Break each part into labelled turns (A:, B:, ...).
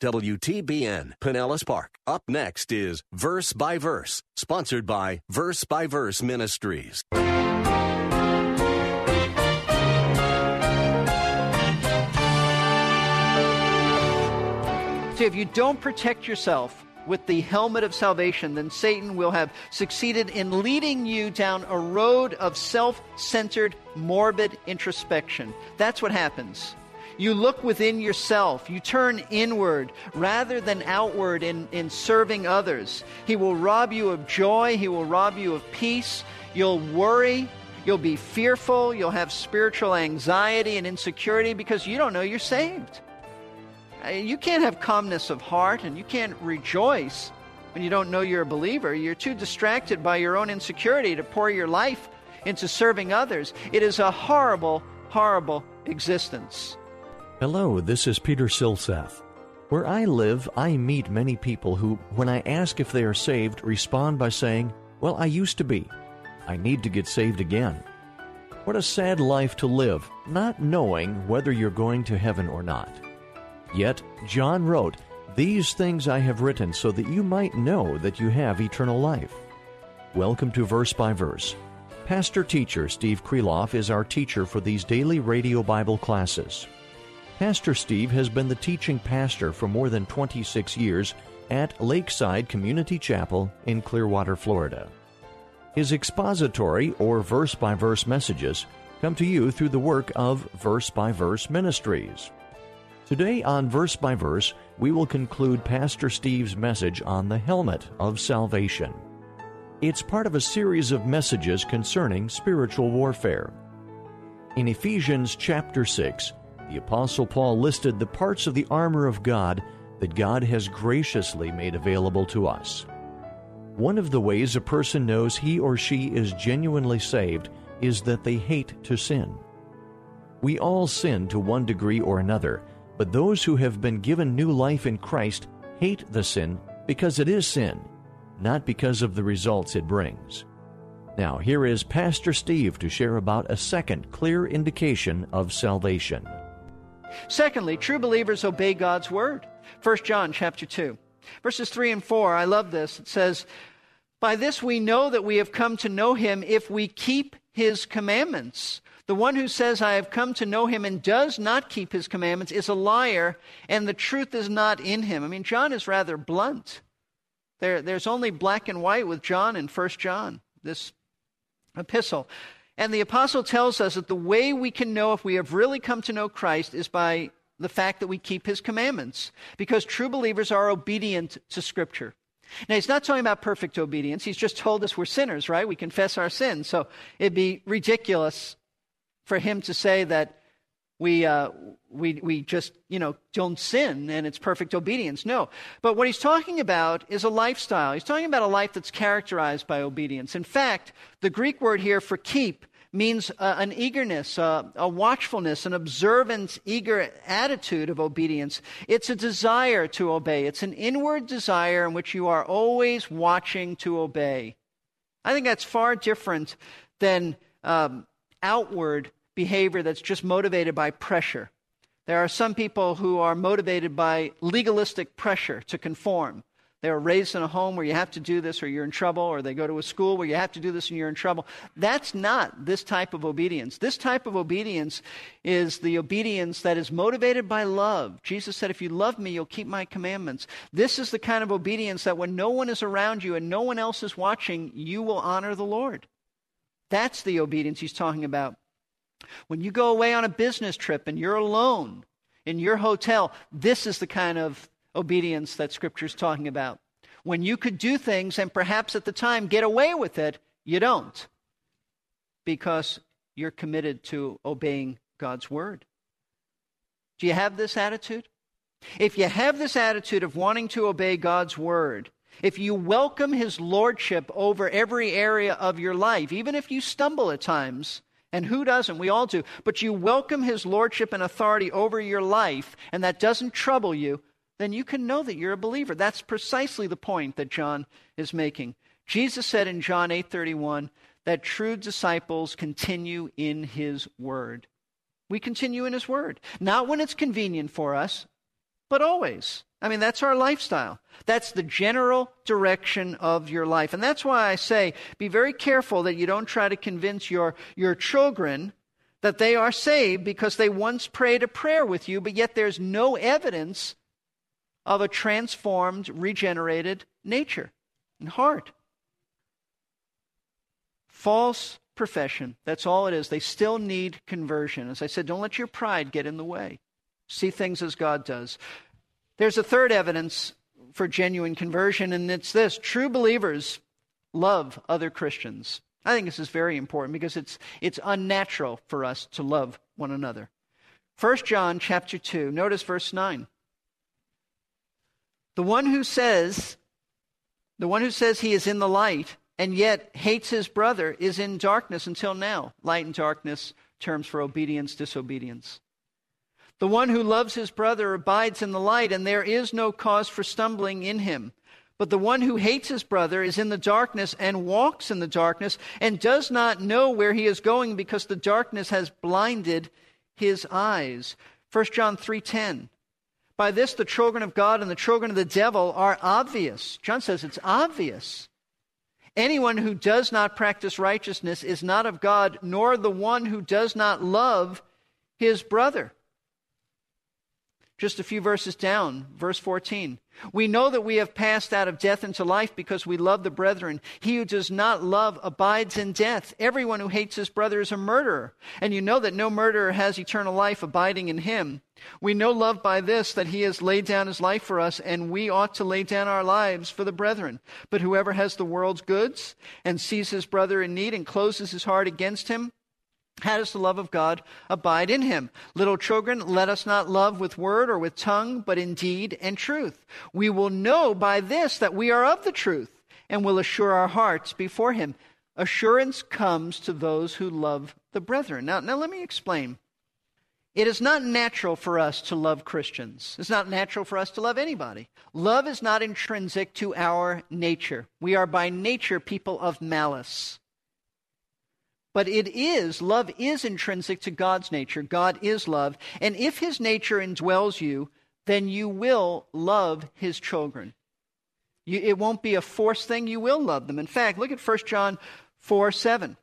A: WTBN Pinellas Park. Up next is Verse by Verse, sponsored by Verse by Verse Ministries.
B: See, if you don't protect yourself with the helmet of salvation, then Satan will have succeeded in leading you down a road of self centered, morbid introspection. That's what happens. You look within yourself. You turn inward rather than outward in, in serving others. He will rob you of joy. He will rob you of peace. You'll worry. You'll be fearful. You'll have spiritual anxiety and insecurity because you don't know you're saved. Uh, you can't have calmness of heart and you can't rejoice when you don't know you're a believer. You're too distracted by your own insecurity to pour your life into serving others. It is a horrible, horrible existence.
C: Hello, this is Peter Silseth. Where I live, I meet many people who, when I ask if they are saved, respond by saying, Well, I used to be. I need to get saved again. What a sad life to live, not knowing whether you're going to heaven or not. Yet, John wrote, These things I have written so that you might know that you have eternal life. Welcome to Verse by Verse. Pastor teacher Steve Kreloff is our teacher for these daily radio Bible classes. Pastor Steve has been the teaching pastor for more than 26 years at Lakeside Community Chapel in Clearwater, Florida. His expository or verse by verse messages come to you through the work of Verse by Verse Ministries. Today on Verse by Verse, we will conclude Pastor Steve's message on the helmet of salvation. It's part of a series of messages concerning spiritual warfare. In Ephesians chapter 6, the Apostle Paul listed the parts of the armor of God that God has graciously made available to us. One of the ways a person knows he or she is genuinely saved is that they hate to sin. We all sin to one degree or another, but those who have been given new life in Christ hate the sin because it is sin, not because of the results it brings. Now, here is Pastor Steve to share about a second clear indication of salvation.
B: Secondly, true believers obey God's word. 1 John chapter 2. Verses 3 and 4, I love this. It says, By this we know that we have come to know him if we keep his commandments. The one who says, I have come to know him and does not keep his commandments is a liar, and the truth is not in him. I mean, John is rather blunt. There, there's only black and white with John in 1 John, this epistle. And the apostle tells us that the way we can know if we have really come to know Christ is by the fact that we keep his commandments, because true believers are obedient to Scripture. Now, he's not talking about perfect obedience. He's just told us we're sinners, right? We confess our sins. So it'd be ridiculous for him to say that we, uh, we, we just, you know, don't sin and it's perfect obedience. No. But what he's talking about is a lifestyle. He's talking about a life that's characterized by obedience. In fact, the Greek word here for keep means uh, an eagerness, uh, a watchfulness, an observant, eager attitude of obedience. It's a desire to obey. It's an inward desire in which you are always watching to obey. I think that's far different than um, outward behavior that's just motivated by pressure. There are some people who are motivated by legalistic pressure to conform. They are raised in a home where you have to do this or you're in trouble, or they go to a school where you have to do this and you're in trouble. That's not this type of obedience. This type of obedience is the obedience that is motivated by love. Jesus said, If you love me, you'll keep my commandments. This is the kind of obedience that when no one is around you and no one else is watching, you will honor the Lord. That's the obedience he's talking about. When you go away on a business trip and you're alone in your hotel, this is the kind of obedience that Scripture is talking about. When you could do things and perhaps at the time get away with it, you don't because you're committed to obeying God's word. Do you have this attitude? If you have this attitude of wanting to obey God's word, if you welcome his lordship over every area of your life, even if you stumble at times, and who doesn't? We all do. But you welcome his lordship and authority over your life, and that doesn't trouble you, then you can know that you're a believer. That's precisely the point that John is making. Jesus said in John 8:31 that true disciples continue in his word. We continue in his word, not when it's convenient for us, but always. I mean, that's our lifestyle. That's the general direction of your life. And that's why I say be very careful that you don't try to convince your, your children that they are saved because they once prayed a prayer with you, but yet there's no evidence of a transformed, regenerated nature and heart. False profession. That's all it is. They still need conversion. As I said, don't let your pride get in the way. See things as God does. There's a third evidence for genuine conversion, and it's this true believers love other Christians. I think this is very important because it's, it's unnatural for us to love one another. 1 John chapter 2, notice verse 9. The one who says, the one who says he is in the light and yet hates his brother is in darkness until now. Light and darkness, terms for obedience, disobedience. The one who loves his brother abides in the light, and there is no cause for stumbling in him. But the one who hates his brother is in the darkness and walks in the darkness and does not know where he is going because the darkness has blinded his eyes. 1 John 3:10. By this the children of God and the children of the devil are obvious. John says it's obvious. Anyone who does not practice righteousness is not of God, nor the one who does not love his brother. Just a few verses down, verse 14. We know that we have passed out of death into life because we love the brethren. He who does not love abides in death. Everyone who hates his brother is a murderer. And you know that no murderer has eternal life abiding in him. We know love by this, that he has laid down his life for us, and we ought to lay down our lives for the brethren. But whoever has the world's goods and sees his brother in need and closes his heart against him, how does the love of God abide in him? Little children, let us not love with word or with tongue, but in deed and truth. We will know by this that we are of the truth and will assure our hearts before him. Assurance comes to those who love the brethren. Now, now let me explain. It is not natural for us to love Christians. It's not natural for us to love anybody. Love is not intrinsic to our nature. We are by nature people of malice. But it is, love is intrinsic to God's nature. God is love. And if his nature indwells you, then you will love his children. You, it won't be a forced thing. You will love them. In fact, look at 1 John 4 7.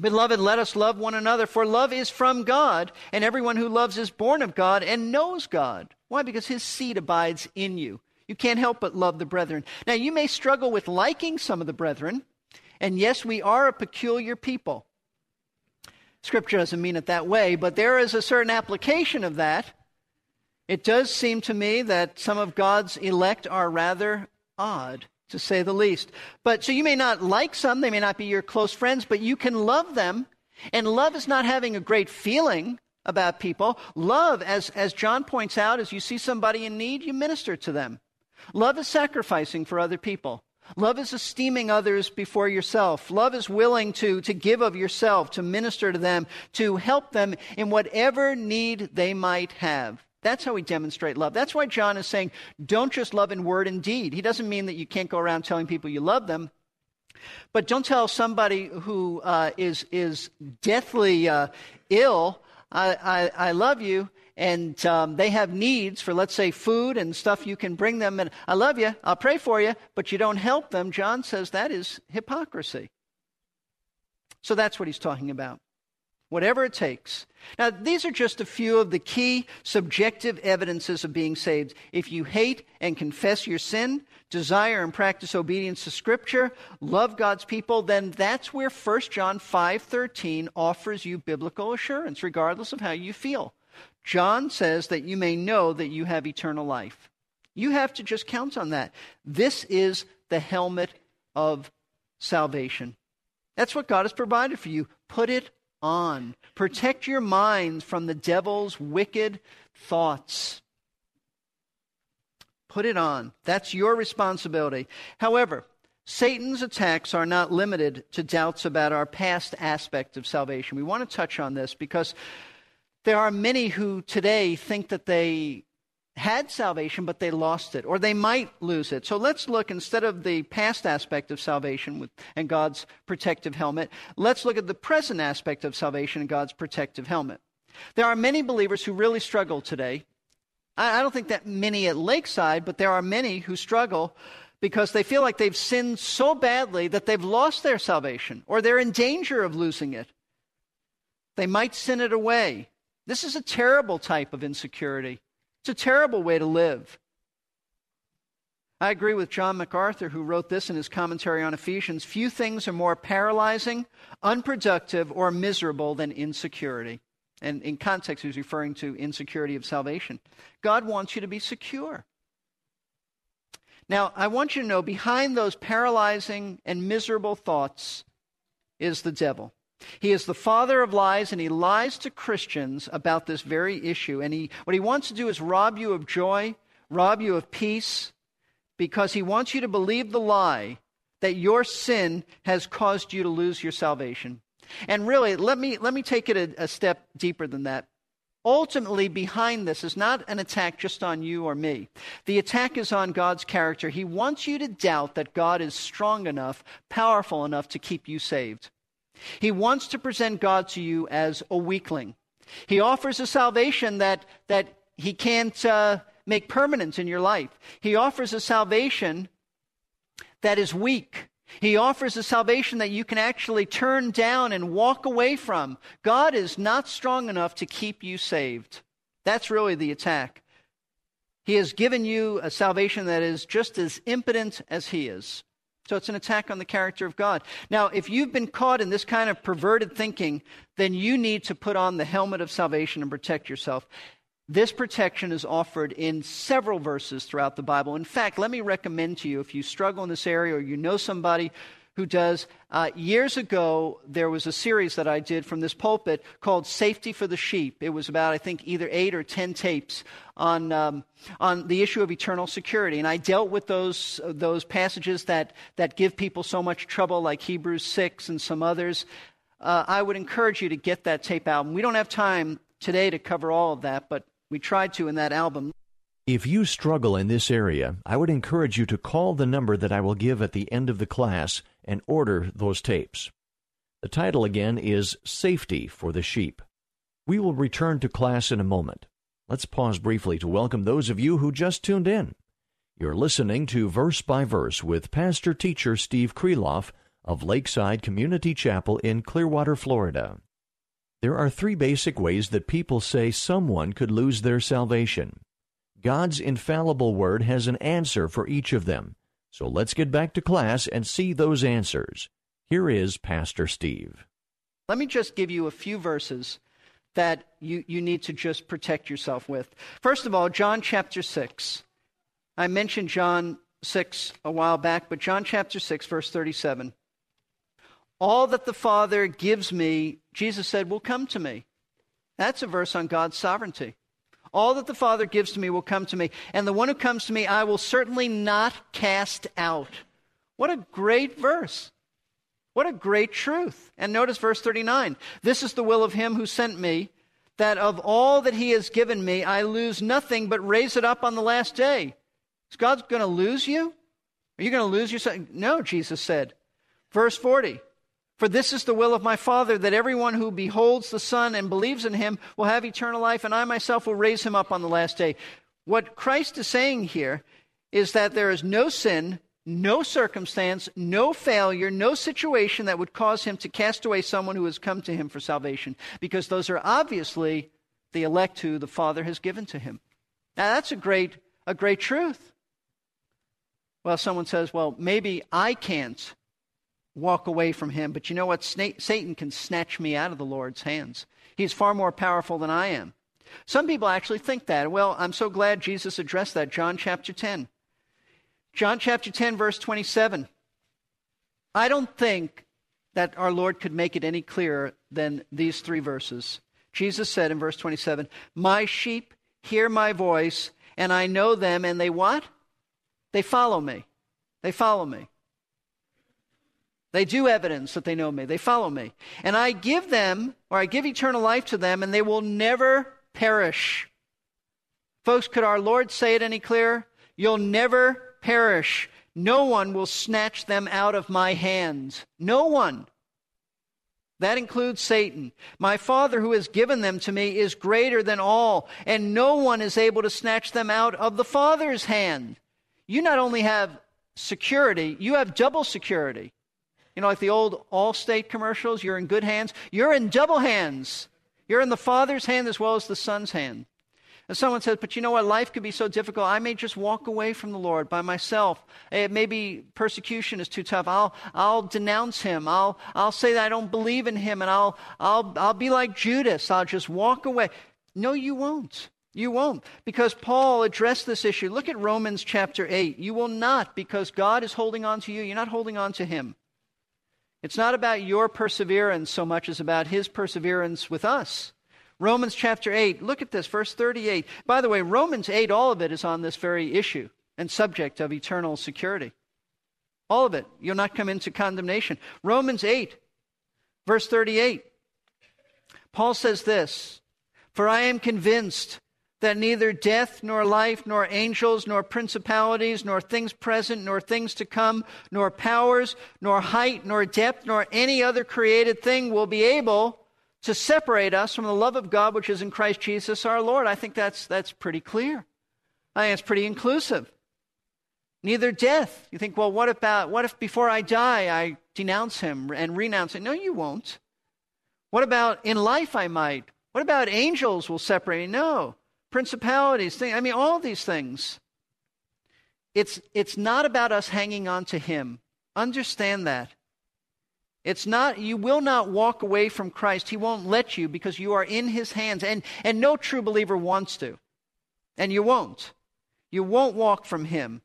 B: Beloved, let us love one another, for love is from God, and everyone who loves is born of God and knows God. Why? Because his seed abides in you. You can't help but love the brethren. Now, you may struggle with liking some of the brethren, and yes, we are a peculiar people. Scripture doesn't mean it that way, but there is a certain application of that. It does seem to me that some of God's elect are rather odd, to say the least. But so you may not like some, they may not be your close friends, but you can love them. And love is not having a great feeling about people. Love, as, as John points out, as you see somebody in need, you minister to them. Love is sacrificing for other people. Love is esteeming others before yourself. Love is willing to, to give of yourself, to minister to them, to help them in whatever need they might have. That's how we demonstrate love. That's why John is saying, don't just love in word and deed. He doesn't mean that you can't go around telling people you love them. But don't tell somebody who uh, is is deathly uh, ill, I, I, I love you, and um, they have needs for, let's say, food and stuff you can bring them, and I love you, I'll pray for you, but you don't help them, John says that is hypocrisy. So that's what he's talking about. Whatever it takes. Now, these are just a few of the key subjective evidences of being saved. If you hate and confess your sin, desire and practice obedience to Scripture, love God's people, then that's where 1 John 5:13 offers you biblical assurance, regardless of how you feel. John says that you may know that you have eternal life. You have to just count on that. This is the helmet of salvation. That's what God has provided for you. Put it on. Protect your mind from the devil's wicked thoughts. Put it on. That's your responsibility. However, Satan's attacks are not limited to doubts about our past aspect of salvation. We want to touch on this because there are many who today think that they had salvation, but they lost it, or they might lose it. So let's look, instead of the past aspect of salvation with, and God's protective helmet, let's look at the present aspect of salvation and God's protective helmet. There are many believers who really struggle today. I, I don't think that many at Lakeside, but there are many who struggle because they feel like they've sinned so badly that they've lost their salvation, or they're in danger of losing it. They might sin it away. This is a terrible type of insecurity. It's a terrible way to live. I agree with John MacArthur, who wrote this in his commentary on Ephesians few things are more paralyzing, unproductive, or miserable than insecurity. And in context, he's referring to insecurity of salvation. God wants you to be secure. Now, I want you to know behind those paralyzing and miserable thoughts is the devil. He is the father of lies, and he lies to Christians about this very issue. And he, what he wants to do is rob you of joy, rob you of peace, because he wants you to believe the lie that your sin has caused you to lose your salvation. And really, let me, let me take it a, a step deeper than that. Ultimately, behind this is not an attack just on you or me. The attack is on God's character. He wants you to doubt that God is strong enough, powerful enough to keep you saved. He wants to present God to you as a weakling. He offers a salvation that, that he can't uh, make permanent in your life. He offers a salvation that is weak. He offers a salvation that you can actually turn down and walk away from. God is not strong enough to keep you saved. That's really the attack. He has given you a salvation that is just as impotent as He is. So it's an attack on the character of God. Now, if you've been caught in this kind of perverted thinking, then you need to put on the helmet of salvation and protect yourself. This protection is offered in several verses throughout the Bible. In fact, let me recommend to you if you struggle in this area or you know somebody who does. Uh, years ago, there was a series that I did from this pulpit called Safety for the Sheep. It was about, I think, either eight or ten tapes on, um, on the issue of eternal security. And I dealt with those, those passages that, that give people so much trouble, like Hebrews 6 and some others. Uh, I would encourage you to get that tape album. We don't have time today to cover all of that, but we tried to in that album.
C: If you struggle in this area, I would encourage you to call the number that I will give at the end of the class and order those tapes. The title again is Safety for the Sheep. We will return to class in a moment. Let's pause briefly to welcome those of you who just tuned in. You're listening to Verse by Verse with Pastor Teacher Steve Kreloff of Lakeside Community Chapel in Clearwater, Florida. There are three basic ways that people say someone could lose their salvation. God's infallible word has an answer for each of them. So let's get back to class and see those answers. Here is Pastor Steve.
B: Let me just give you a few verses that you, you need to just protect yourself with. First of all, John chapter 6. I mentioned John 6 a while back, but John chapter 6, verse 37. All that the Father gives me, Jesus said, will come to me. That's a verse on God's sovereignty. All that the Father gives to me will come to me, and the one who comes to me I will certainly not cast out. What a great verse. What a great truth. And notice verse 39 This is the will of him who sent me, that of all that he has given me, I lose nothing but raise it up on the last day. Is God going to lose you? Are you going to lose yourself? No, Jesus said. Verse 40 for this is the will of my Father, that everyone who beholds the Son and believes in him will have eternal life, and I myself will raise him up on the last day. What Christ is saying here is that there is no sin, no circumstance, no failure, no situation that would cause him to cast away someone who has come to him for salvation, because those are obviously the elect who the Father has given to him. Now, that's a great, a great truth. Well, someone says, well, maybe I can't walk away from him. But you know what? Satan can snatch me out of the Lord's hands. He's far more powerful than I am. Some people actually think that. Well, I'm so glad Jesus addressed that. John chapter 10. John chapter 10, verse 27. I don't think that our Lord could make it any clearer than these three verses. Jesus said in verse 27, My sheep hear my voice, and I know them, and they what? They follow me. They follow me. They do evidence that they know me. They follow me. And I give them, or I give eternal life to them, and they will never perish. Folks, could our Lord say it any clearer? You'll never perish. No one will snatch them out of my hands. No one. That includes Satan. My Father who has given them to me is greater than all, and no one is able to snatch them out of the Father's hand. You not only have security, you have double security. You know, like the old Allstate commercials, you're in good hands. You're in double hands. You're in the Father's hand as well as the Son's hand. And someone says, but you know what? Life could be so difficult. I may just walk away from the Lord by myself. It maybe persecution is too tough. I'll, I'll denounce him. I'll, I'll say that I don't believe in him and I'll, I'll, I'll be like Judas. I'll just walk away. No, you won't. You won't. Because Paul addressed this issue. Look at Romans chapter 8. You will not because God is holding on to you. You're not holding on to him. It's not about your perseverance so much as about his perseverance with us. Romans chapter 8, look at this, verse 38. By the way, Romans 8, all of it is on this very issue and subject of eternal security. All of it. You'll not come into condemnation. Romans 8, verse 38. Paul says this For I am convinced that neither death, nor life, nor angels, nor principalities, nor things present, nor things to come, nor powers, nor height, nor depth, nor any other created thing will be able to separate us from the love of God which is in Christ Jesus our Lord. I think that's, that's pretty clear. I think it's pretty inclusive. Neither death. You think, well, what about what if before I die I denounce him and renounce it? No, you won't. What about in life I might? What about angels will separate me? No. Principalities, things, I mean all these things. It's it's not about us hanging on to him. Understand that. It's not, you will not walk away from Christ. He won't let you because you are in His hands. And, and no true believer wants to. And you won't. You won't walk from Him.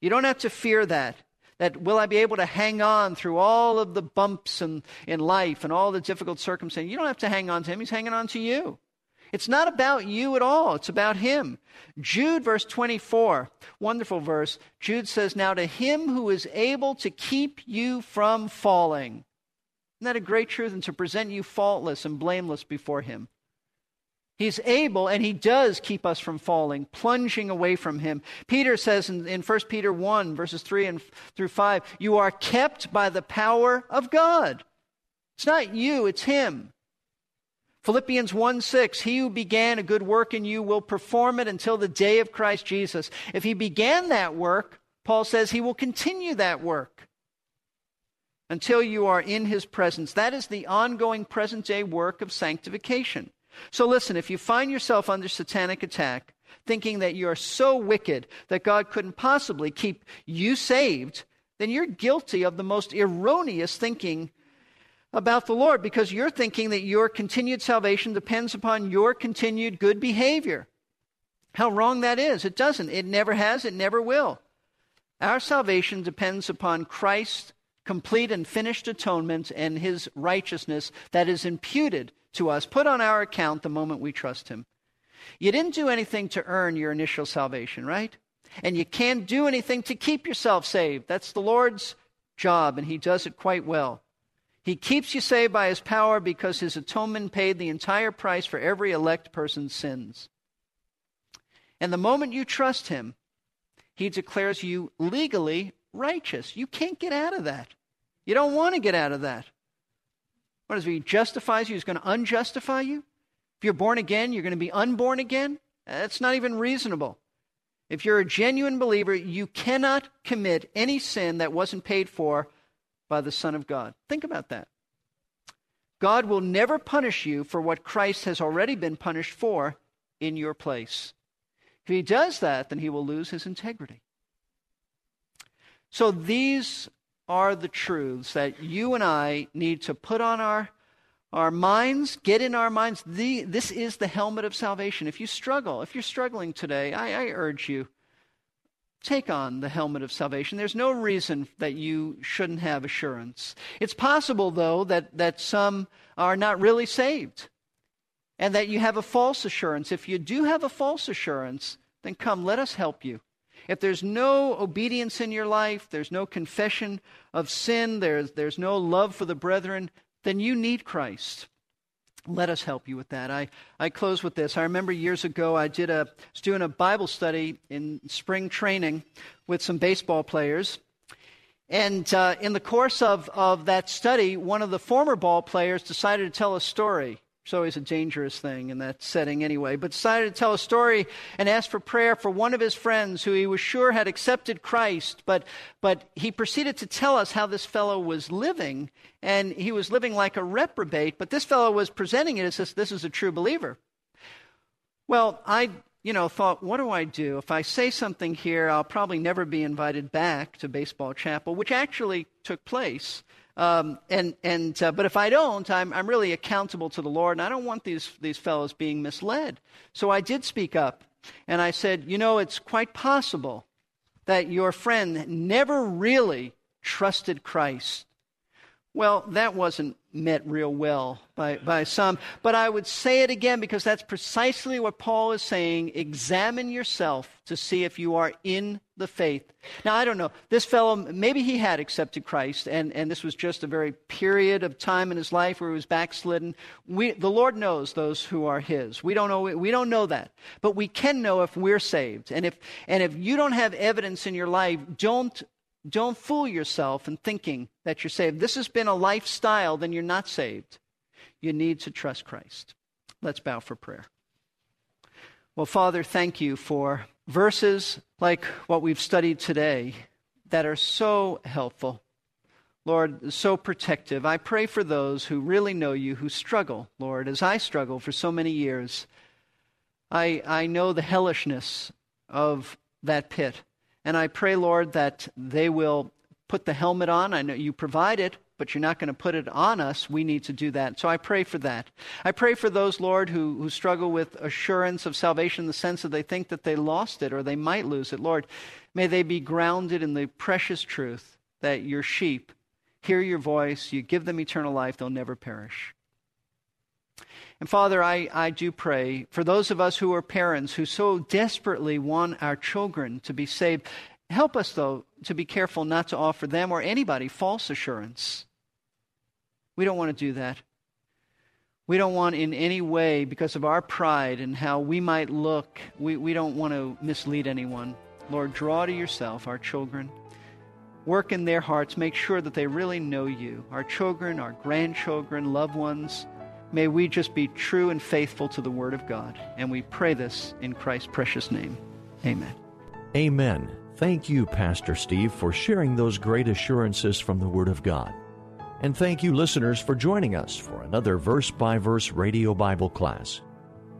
B: You don't have to fear that. That will I be able to hang on through all of the bumps in, in life and all the difficult circumstances? You don't have to hang on to Him. He's hanging on to you. It's not about you at all. It's about him. Jude, verse 24, wonderful verse. Jude says, Now to him who is able to keep you from falling isn't that a great truth? And to present you faultless and blameless before Him. He's able, and He does keep us from falling, plunging away from Him. Peter says in, in 1 Peter 1, verses 3 and through 5, you are kept by the power of God. It's not you, it's Him. Philippians 1 6, he who began a good work in you will perform it until the day of Christ Jesus. If he began that work, Paul says he will continue that work until you are in his presence. That is the ongoing present day work of sanctification. So listen, if you find yourself under satanic attack, thinking that you are so wicked that God couldn't possibly keep you saved, then you're guilty of the most erroneous thinking about the Lord because you're thinking that your continued salvation depends upon your continued good behavior. How wrong that is. It doesn't. It never has. It never will. Our salvation depends upon Christ's complete and finished atonement and his righteousness that is imputed to us, put on our account the moment we trust him. You didn't do anything to earn your initial salvation, right? And you can't do anything to keep yourself saved. That's the Lord's job, and he does it quite well. He keeps you saved by his power because his atonement paid the entire price for every elect person's sins. And the moment you trust him, he declares you legally righteous. You can't get out of that. You don't want to get out of that. What is it? He justifies you, he's going to unjustify you? If you're born again, you're going to be unborn again? That's not even reasonable. If you're a genuine believer, you cannot commit any sin that wasn't paid for by the Son of God. Think about that. God will never punish you for what Christ has already been punished for in your place. If he does that, then he will lose his integrity. So these are the truths that you and I need to put on our, our minds, get in our minds. The, this is the helmet of salvation. If you struggle, if you're struggling today, I, I urge you, take on the helmet of salvation. There's no reason that you shouldn't have assurance. It's possible, though, that, that some are not really saved and that you have a false assurance. If you do have a false assurance, then come, let us help you. If there's no obedience in your life, there's no confession of sin, there's, there's no love for the brethren, then you need Christ. Let us help you with that. I, I close with this. I remember years ago I did a was doing a Bible study in spring training with some baseball players. And uh, in the course of, of that study, one of the former ball players decided to tell a story. It's always a dangerous thing in that setting anyway, but decided to tell a story and ask for prayer for one of his friends who he was sure had accepted Christ, but, but he proceeded to tell us how this fellow was living, and he was living like a reprobate, but this fellow was presenting it as this, this is a true believer. Well, I, you know, thought, what do I do? If I say something here, I'll probably never be invited back to Baseball Chapel, which actually took place. Um, and and uh, but if I don't, I'm I'm really accountable to the Lord, and I don't want these these fellows being misled. So I did speak up, and I said, you know, it's quite possible that your friend never really trusted Christ. Well, that wasn't met real well by, by some. But I would say it again because that's precisely what Paul is saying. Examine yourself to see if you are in the faith. Now, I don't know. This fellow, maybe he had accepted Christ, and, and this was just a very period of time in his life where he was backslidden. We, the Lord knows those who are his. We don't, know, we don't know that. But we can know if we're saved. And if, and if you don't have evidence in your life, don't don't fool yourself in thinking that you're saved. This has been a lifestyle, then you're not saved. You need to trust Christ. Let's bow for prayer. Well, Father, thank you for verses like what we've studied today that are so helpful. Lord, so protective. I pray for those who really know you, who struggle, Lord, as I struggle for so many years. I, I know the hellishness of that pit. And I pray, Lord, that they will put the helmet on. I know you provide it, but you're not going to put it on us. We need to do that. So I pray for that. I pray for those, Lord, who, who struggle with assurance of salvation in the sense that they think that they lost it or they might lose it. Lord, may they be grounded in the precious truth that your sheep hear your voice, you give them eternal life, they'll never perish. And Father, I, I do pray for those of us who are parents who so desperately want our children to be saved. Help us, though, to be careful not to offer them or anybody false assurance. We don't want to do that. We don't want in any way, because of our pride and how we might look, we, we don't want to mislead anyone. Lord, draw to yourself our children. Work in their hearts. Make sure that they really know you. Our children, our grandchildren, loved ones. May we just be true and faithful to the Word of God. And we pray this in Christ's precious name. Amen.
C: Amen. Thank you, Pastor Steve, for sharing those great assurances from the Word of God. And thank you, listeners, for joining us for another verse by verse radio Bible class.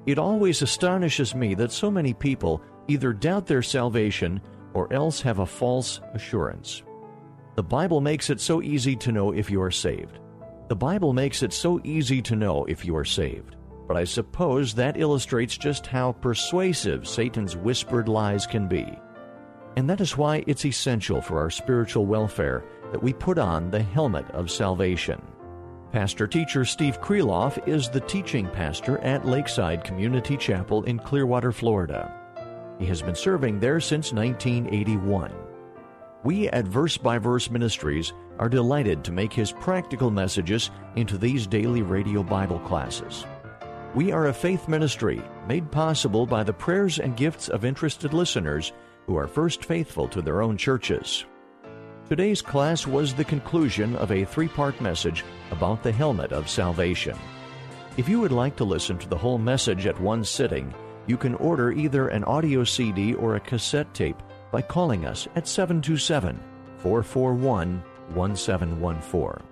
C: It always astonishes me that so many people either doubt their salvation or else have a false assurance. The Bible makes it so easy to know if you are saved. The Bible makes it so easy to know if you are saved. But I suppose that illustrates just how persuasive Satan's whispered lies can be. And that is why it's essential for our spiritual welfare that we put on the helmet of salvation. Pastor teacher Steve Kreloff is the teaching pastor at Lakeside Community Chapel in Clearwater, Florida. He has been serving there since 1981. We at Verse by Verse Ministries are delighted to make his practical messages into these daily radio Bible classes. We are a faith ministry made possible by the prayers and gifts of interested listeners who are first faithful to their own churches. Today's class was the conclusion of a three part message about the helmet of salvation. If you would like to listen to the whole message at one sitting, you can order either an audio CD or a cassette tape by calling us at 727 441 1714.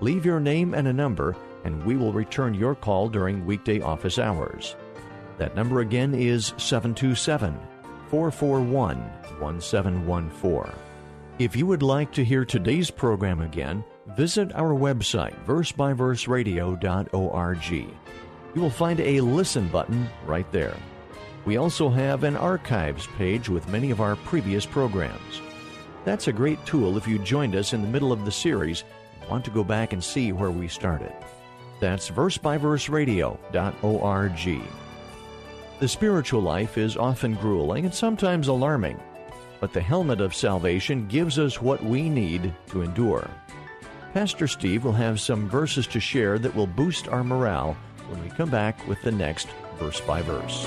C: Leave your name and a number, and we will return your call during weekday office hours. That number again is 727 441 1714. If you would like to hear today's program again, visit our website, versebyverseradio.org. You will find a listen button right there. We also have an archives page with many of our previous programs. That's a great tool if you joined us in the middle of the series and want to go back and see where we started. That's versebyverseradio.org. The spiritual life is often grueling and sometimes alarming. but the helmet of salvation gives us what we need to endure. Pastor Steve will have some verses to share that will boost our morale when we come back with the next verse by verse.